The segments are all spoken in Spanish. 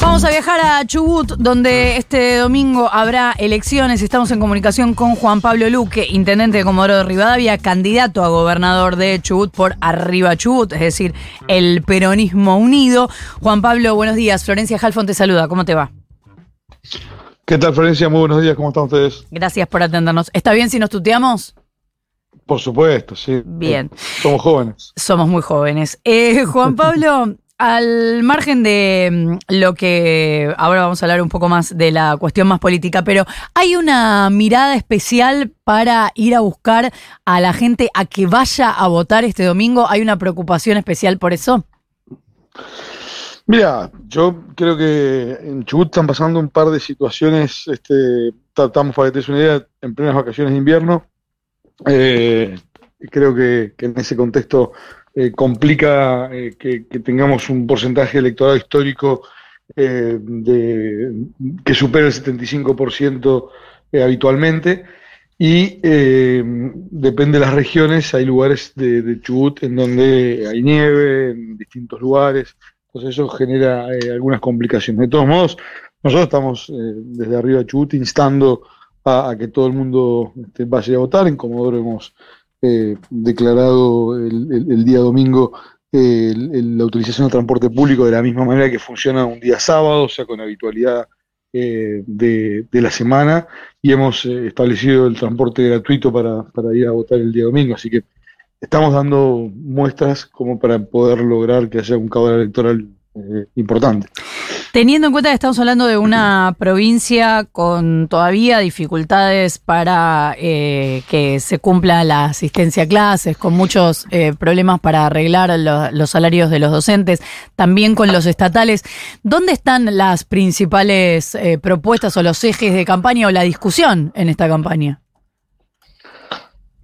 Vamos a viajar a Chubut, donde este domingo habrá elecciones. Estamos en comunicación con Juan Pablo Luque, intendente de Comodoro de Rivadavia, candidato a gobernador de Chubut por Arriba Chubut, es decir, el peronismo unido. Juan Pablo, buenos días. Florencia Halfon te saluda. ¿Cómo te va? ¿Qué tal, Florencia? Muy buenos días. ¿Cómo están ustedes? Gracias por atendernos. ¿Está bien si nos tuteamos? Por supuesto, sí. Bien. Somos jóvenes. Somos muy jóvenes. Eh, Juan Pablo, al margen de mm, lo que ahora vamos a hablar un poco más de la cuestión más política, pero hay una mirada especial para ir a buscar a la gente a que vaya a votar este domingo. ¿Hay una preocupación especial por eso? Mira, yo creo que en Chubut están pasando un par de situaciones, este, estamos para que te una idea, en plenas vacaciones de invierno. Eh, creo que, en ese contexto eh, complica eh, que, tengamos un porcentaje electoral histórico de, que supere el 75% habitualmente. Y depende de las regiones, hay lugares de, de, Chubut en donde hay nieve, en distintos lugares, entonces eso genera algunas complicaciones. De todos modos, nosotros estamos desde arriba de Chubut instando a, que todo el mundo este, vaya a votar. En Comodoro hemos eh, declarado el, día domingo la utilización del transporte público de la misma manera que funciona un día sábado, o sea, con habitualidad eh, de, la semana, y hemos eh, establecido el transporte gratuito para, para ir a votar el día domingo. Así que estamos dando muestras como para poder lograr que haya un caudal electoral eh, importante. Teniendo en cuenta que estamos hablando de una provincia con todavía dificultades para eh, que se cumpla la asistencia a clases, con muchos eh, problemas para arreglar los salarios de los docentes, también con los estatales, ¿dónde están las principales propuestas o los ejes de campaña o la discusión en esta campaña?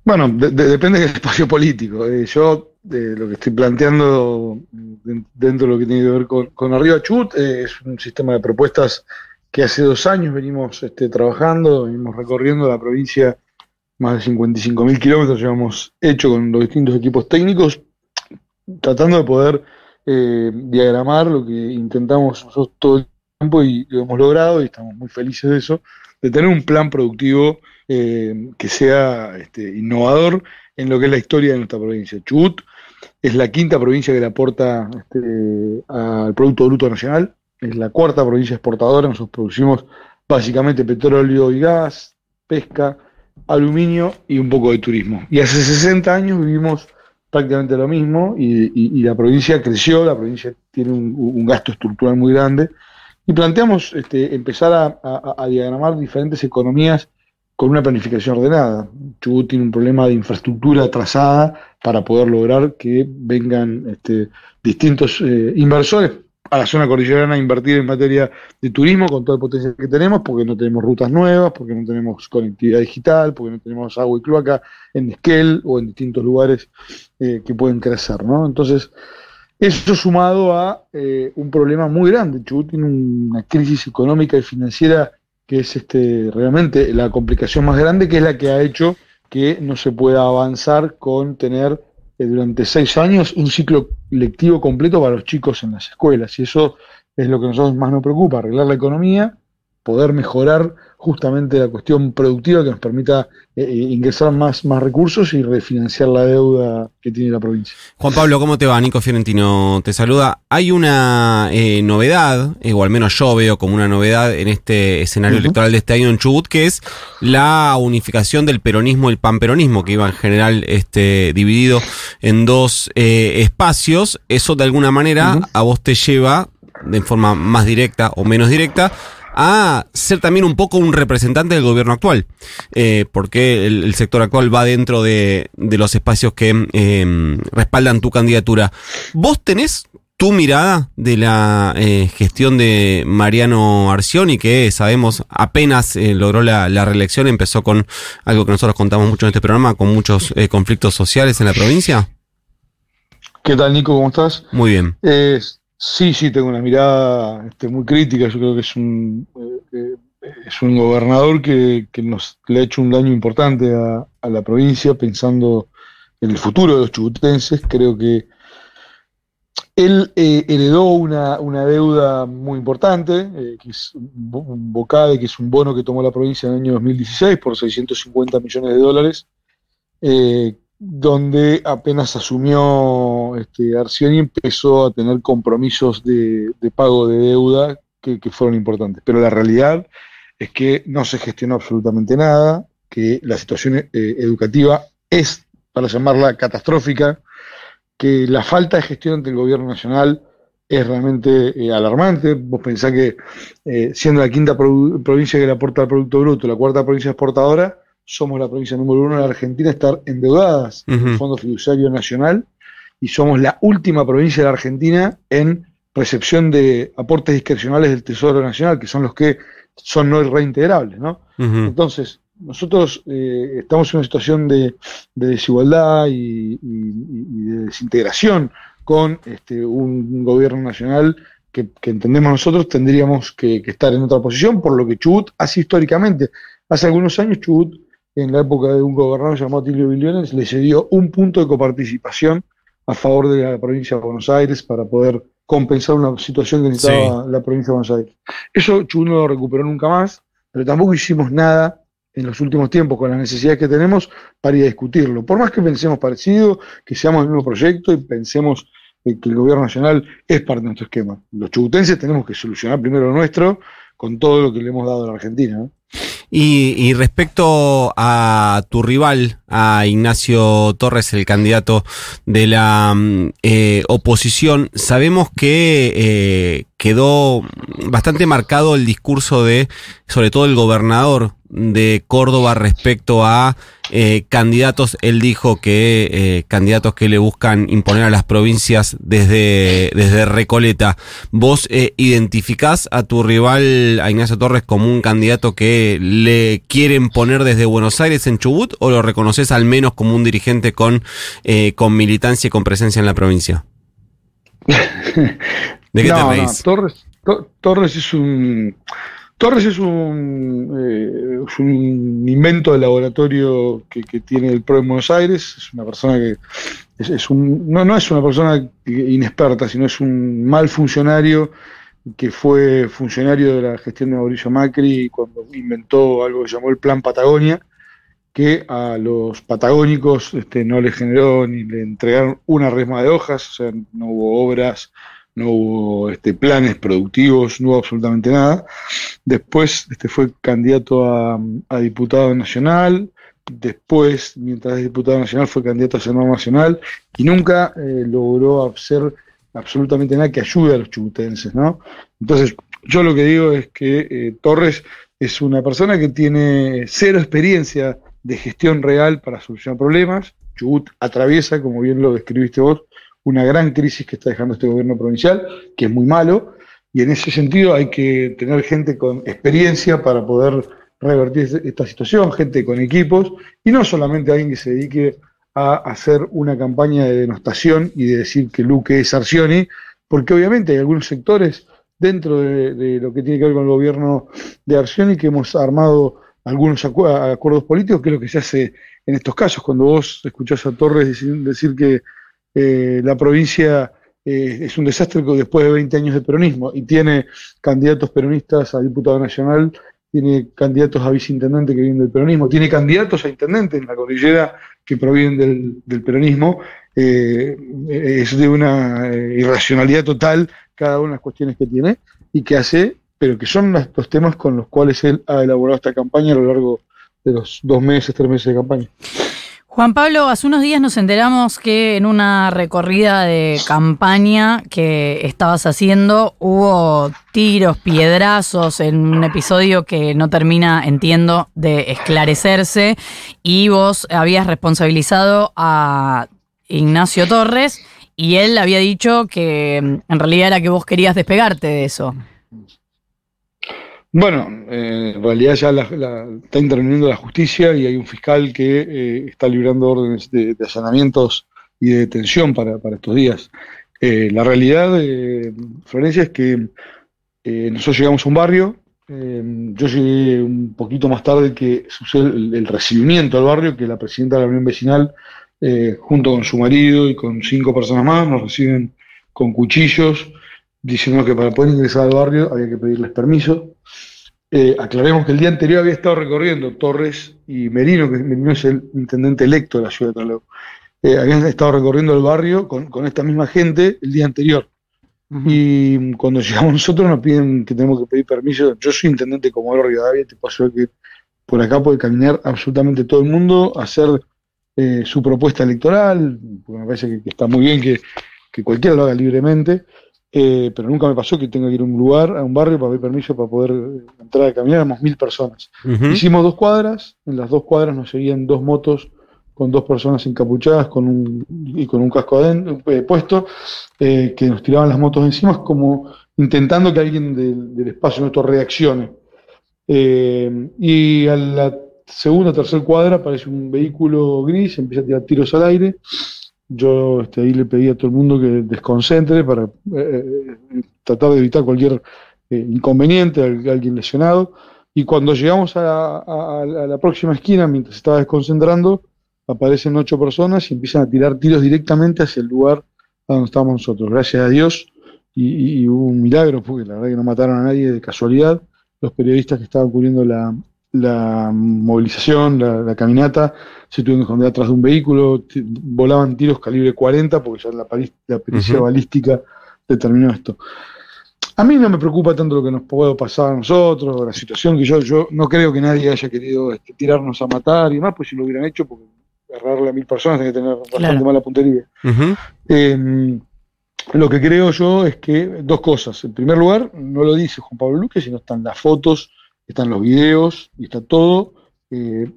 Bueno, depende del espacio político. yo lo que estoy planteando dentro de lo que tiene que ver con, Arriba Chut, eh, es un sistema de propuestas que hace dos años venimos este, trabajando, venimos recorriendo la provincia, más de 55.000 kilómetros llevamos hecho con los distintos equipos técnicos, tratando de poder eh, diagramar lo que intentamos nosotros todo el tiempo y lo hemos logrado y estamos muy felices de eso, de tener un plan productivo eh, que sea este, innovador en lo que es la historia de nuestra provincia. Chubut es la quinta provincia que le aporta este, al Producto Bruto Nacional, es la cuarta provincia exportadora, nosotros producimos básicamente petróleo y gas, pesca, aluminio y un poco de turismo. Y hace 60 años vivimos prácticamente lo mismo y, la provincia creció, la provincia tiene un, gasto estructural muy grande y planteamos este, empezar a diagramar diferentes economías con una planificación ordenada. Chubut tiene un problema de infraestructura atrasada para poder lograr que vengan este, distintos eh, inversores a la zona cordillerana a invertir en materia de turismo con todo el potencial que tenemos, porque no tenemos rutas nuevas, porque no tenemos conectividad digital, porque no tenemos agua y cloaca en Esquel o en distintos lugares eh, que pueden crecer. ¿no? Entonces, eso sumado a eh, un problema muy grande. Chubut tiene una crisis económica y financiera que es este, realmente la complicación más grande, que es la que ha hecho que no se pueda avanzar con tener eh, durante seis años un ciclo lectivo completo para los chicos en las escuelas. Y eso es lo que a nosotros más nos preocupa, arreglar la economía, poder mejorar justamente la cuestión productiva que nos permita eh, eh, ingresar más, más recursos y refinanciar la deuda que tiene la provincia. Juan Pablo, ¿cómo te va? Nico Fiorentino te saluda. Hay una eh, novedad, o al menos yo veo como una novedad en este escenario electoral de este año en Chubut, que es la unificación del peronismo y el panperonismo, que iba en general este, dividido en dos espacios. Eso de alguna manera a vos te lleva, de forma más directa o menos directa, a ser también un poco un representante del gobierno actual, eh, porque el, sector actual va dentro de, los espacios que em, respaldan tu candidatura. ¿Vos tenés tu mirada de la eh, gestión de Mariano Arcioni, que sabemos apenas eh, logró la, reelección, empezó con algo que nosotros contamos mucho en este programa, con muchos conflictos sociales en la provincia? ¿Qué tal, Nico? ¿Cómo estás? Muy bien. Sí, sí, tengo una mirada este, muy crítica. Yo creo que es un, eh, es un gobernador que, nos le ha hecho un daño importante a, la provincia, pensando en el futuro de los chubutenses. Creo que Él eh, heredó una, una, deuda muy importante, eh, que es un Bocade, que es un bono que tomó la provincia en el año 2016 por 650 millones de dólares, eh, donde apenas asumió este, Arcioni empezó a tener compromisos de, de pago de deuda que, que, fueron importantes. Pero la realidad es que no se gestionó absolutamente nada, que la situación educativa es, para llamarla catastrófica, que la falta de gestión del gobierno nacional es realmente eh, alarmante. Vos pensás que eh, siendo la quinta provincia que le aporta al Producto Bruto, la cuarta provincia exportadora, somos la provincia número uno de la Argentina a estar endeudadas en el Fondo Fiduciario Nacional y somos la última provincia de la Argentina en recepción de aportes discrecionales del Tesoro Nacional, que son los que son no reintegrables, ¿no? Entonces, nosotros eh, estamos en una situación de, desigualdad y, de desintegración con este, un gobierno nacional que, entendemos nosotros tendríamos que, estar en otra posición, por lo que Chubut hace históricamente. Hace algunos años Chubut, en la época de un gobernador llamado Tilio Biliones, le cedió un punto de coparticipación a favor de la provincia de Buenos Aires para poder compensar una situación que necesitaba la provincia de Buenos Aires. Eso Chubut no lo recuperó nunca más, pero tampoco hicimos nada en los últimos tiempos con las necesidades que tenemos para ir a discutirlo. Por más que pensemos parecido, que seamos el mismo proyecto y pensemos que el gobierno nacional es parte de nuestro esquema. Los chubutenses tenemos que solucionar primero lo nuestro con todo lo que le hemos dado a la Argentina. Y, respecto a tu rival, a Ignacio Torres, el candidato de la mm, eh, oposición, sabemos que eh, quedó bastante marcado el discurso de, sobre todo el gobernador de Córdoba respecto a eh, candidatos. Él dijo que eh, candidatos que le buscan imponer a las provincias desde, desde Recoleta. ¿Vos eh, identificás a tu rival, a Ignacio Torres, como un candidato que le quieren poner desde Buenos Aires en Chubut o lo reconoces al menos como un dirigente con, con militancia y con presencia en la provincia? ¿De qué te reís? Torres, Torres es un Torres es un, eh, es un invento de laboratorio que, tiene el PRO en Buenos Aires, es una persona que es, un, no, no es una persona inexperta, sino es un mal funcionario que fue funcionario de la gestión de Mauricio Macri cuando inventó algo que llamó el Plan Patagonia, que a los patagónicos este, no le generó ni le entregaron una resma de hojas, o sea, no hubo obras, no hubo este, planes productivos, no hubo absolutamente nada. Después este, fue candidato a, diputado nacional, después, mientras es diputado nacional, fue candidato a senador nacional y nunca eh, logró hacer absolutamente nada que ayude a los chubutenses, ¿no? Entonces, yo lo que digo es que eh, Torres es una persona que tiene cero experiencia de gestión real para solucionar problemas. Chubut atraviesa, como bien lo describiste vos, una gran crisis que está dejando este gobierno provincial, que es muy malo, y en ese sentido hay que tener gente con experiencia para poder revertir esta situación, gente con equipos, y no solamente alguien que se dedique a hacer una campaña de denostación y de decir que Luque es Arcioni, porque obviamente hay algunos sectores dentro de, lo que tiene que ver con el gobierno de Arcioni que hemos armado algunos acuerdos políticos, que es lo que se hace en estos casos. Cuando vos escuchás a Torres decir que eh, la provincia eh, es un desastre después de 20 años de peronismo y tiene candidatos peronistas a diputado nacional, tiene candidatos a viceintendente que vienen del peronismo, tiene candidatos a intendente en la cordillera que provienen del, peronismo. Eh, es de una irracionalidad total cada una de las cuestiones que tiene y que hace, pero que son los temas con los cuales él ha elaborado esta campaña a lo largo de los dos meses, tres meses de campaña. Juan Pablo, hace unos días nos enteramos que en una recorrida de campaña que estabas haciendo hubo tiros, piedrazos en un episodio que no termina, entiendo, de esclarecerse y vos habías responsabilizado a Ignacio Torres y él había dicho que en realidad era que vos querías despegarte de eso. Bueno, eh, en realidad ya está interviniendo la justicia y hay un fiscal que eh, está librando órdenes de, allanamientos y de detención para, estos días. Eh, la realidad, Florencia, es que nosotros llegamos a un barrio, yo llegué un poquito más tarde que sucede el, recibimiento al barrio, que la presidenta de la Unión Vecinal, junto con su marido y con cinco personas más, nos reciben con cuchillos, diciendo que para poder ingresar al barrio había que pedirles permiso. Eh, aclaremos que el día anterior había estado recorriendo Torres y Merino, que Merino es el intendente electo de la ciudad de Trelew. Eh, habían estado recorriendo el barrio con, con, esta misma gente el día anterior. Y cuando llegamos nosotros nos piden que tenemos que pedir permiso. Yo soy intendente como Comodoro Rivadavia, te paso que por acá puede caminar absolutamente todo el mundo, hacer eh, su propuesta electoral, porque me parece que, que está muy bien que, que, cualquiera lo haga libremente, eh, pero nunca me pasó que tenga que ir a un lugar, a un barrio, para pedir permiso para poder eh, entrar a caminar, éramos mil personas. Uh -huh. Hicimos dos cuadras, en las dos cuadras nos seguían dos motos con dos personas encapuchadas con un, y con un casco adentro, eh, puesto, eh, que nos tiraban las motos encima, como intentando que alguien del, del espacio nuestro reaccione. Y a la segunda o tercera cuadra aparece un vehículo gris, empieza a tirar tiros al aire. Yo este, ahí le pedí a todo el mundo que desconcentre para eh, tratar de evitar cualquier eh, inconveniente, alguien lesionado. Y cuando llegamos a, a, a, la próxima esquina, mientras estaba desconcentrando, aparecen ocho personas y empiezan a tirar tiros directamente hacia el lugar a donde estábamos nosotros. Gracias a Dios, y, y hubo un milagro, porque la verdad que no mataron a nadie de casualidad los periodistas que estaban cubriendo la, la movilización, la, la, caminata, se tuvieron que esconder atrás de un vehículo, volaban tiros calibre 40 porque ya la, la pericia uh -huh. balística determinó esto. A mí no me preocupa tanto lo que nos puede pasar a nosotros, la situación que yo, yo no creo que nadie haya querido este, tirarnos a matar y demás, pues si lo hubieran hecho, porque agarrarle a mil personas tiene que tener bastante claro. mala puntería. Uh -huh. eh, lo que creo yo es que dos cosas. En primer lugar, no lo dice Juan Pablo Luque, sino están las fotos, están los videos y está todo, eh,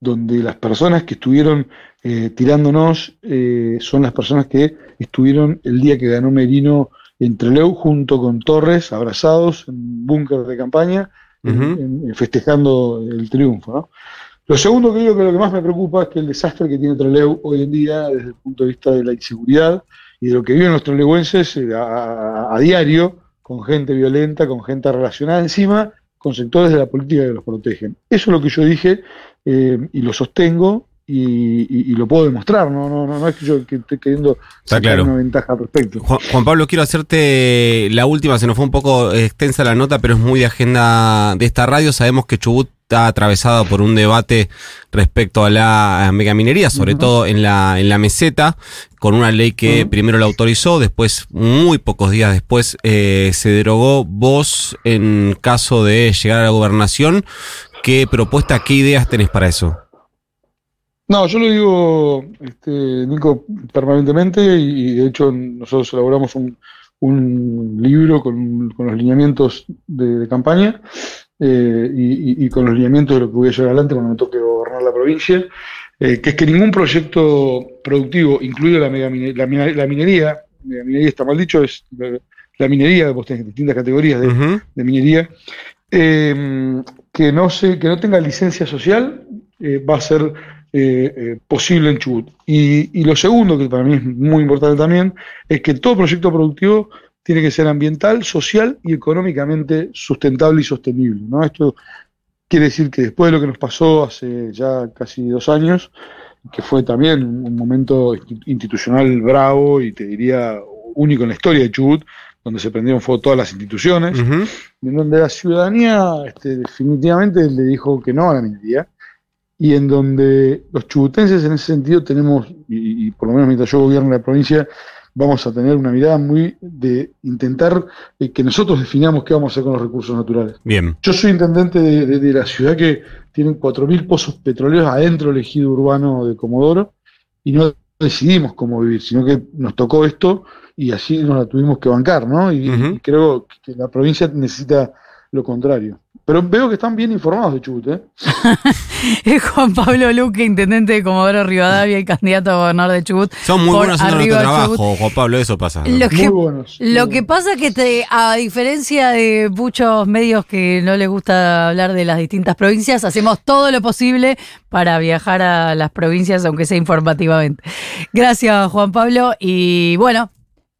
donde las personas que estuvieron eh, tirándonos eh, son las personas que estuvieron el día que ganó Merino en Trelew junto con Torres, abrazados en búnker de campaña, uh -huh. en, en, festejando el triunfo. ¿no? Lo segundo que digo que lo que más me preocupa es que el desastre que tiene Trelew hoy en día desde el punto de vista de la inseguridad, y de lo que viven los a, a, a, diario, con gente violenta, con gente relacionada encima, con sectores de la política que los protegen. Eso es lo que yo dije eh, y lo sostengo y, y, y, lo puedo demostrar, no, no, no, no es que yo que esté queriendo sacar claro. una ventaja al respecto. Juan, Juan, Pablo, quiero hacerte la última, se nos fue un poco extensa la nota, pero es muy de agenda de esta radio. Sabemos que Chubut está atravesado por un debate respecto a la megaminería, sobre uh -huh. todo en la, en la meseta, con una ley que uh -huh. primero la autorizó, después, muy pocos días después, eh, se derogó. Vos, en caso de llegar a la gobernación, ¿qué propuesta, qué ideas tenés para eso? No, yo lo digo, este, Nico, permanentemente, y, de hecho nosotros elaboramos un, un libro con, con, los lineamientos de, de campaña eh, y, y, con los lineamientos de lo que voy a llevar adelante cuando me toque gobernar la provincia, eh, que es que ningún proyecto productivo, incluido la, mega, la, la minería, la minería está mal dicho, es la, la minería, vos tenés distintas categorías de, uh -huh. de minería, eh, que, no se, que no tenga licencia social eh, va a ser eh, eh, posible en Chubut. Y, y, lo segundo, que para mí es muy importante también, es que todo proyecto productivo tiene que ser ambiental, social y económicamente sustentable y sostenible. ¿no? Esto quiere decir que después de lo que nos pasó hace ya casi dos años, que fue también un momento institucional bravo y te diría único en la historia de Chubut, donde se prendieron fuego todas las instituciones, uh -huh. en donde la ciudadanía este, definitivamente le dijo que no a la minería, y en donde los chubutenses en ese sentido tenemos, y, y, por lo menos mientras yo gobierno la provincia, vamos a tener una mirada muy de intentar eh, que nosotros definamos qué vamos a hacer con los recursos naturales. Bien. Yo soy intendente de, de, de la ciudad que tiene 4.000 pozos petroleros adentro del ejido urbano de Comodoro y no decidimos cómo vivir, sino que nos tocó esto y así nos la tuvimos que bancar, ¿no? Y, uh -huh. y creo que la provincia necesita lo contrario. Pero veo que están bien informados de Chubut, ¿eh? es Juan Pablo Luque, intendente de Comodoro Rivadavia y candidato a gobernador de Chubut. Son muy buenos en nuestro trabajo, Juan Pablo, eso pasa. ¿no? Lo que, muy buenos. Lo muy que buenos. pasa es que, te, a diferencia de muchos medios que no les gusta hablar de las distintas provincias, hacemos todo lo posible para viajar a las provincias, aunque sea informativamente. Gracias, Juan Pablo. Y bueno,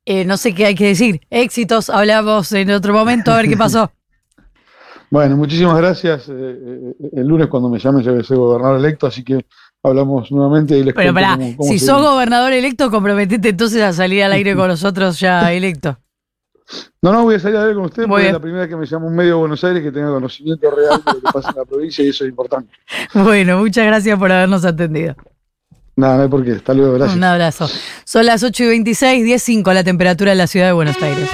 eh, no sé qué hay que decir. Éxitos, hablamos en otro momento, a ver qué pasó. Bueno, muchísimas gracias. Eh, eh, el lunes cuando me llamen ya voy a ser gobernador electo, así que hablamos nuevamente y les Pero pará, cómo- cómo si sos viene. gobernador electo, comprometete entonces a salir al aire con nosotros ya electo. No, no, voy a salir a ver con ustedes porque bien. es la primera vez que me llama un medio de Buenos Aires que tenga conocimiento real de lo que pasa en la provincia y eso es importante. Bueno, muchas gracias por habernos atendido. Nada, no hay por qué. Hasta luego, gracias. Un abrazo. Son las 8 y 26, 10.05 la temperatura en la ciudad de Buenos Aires.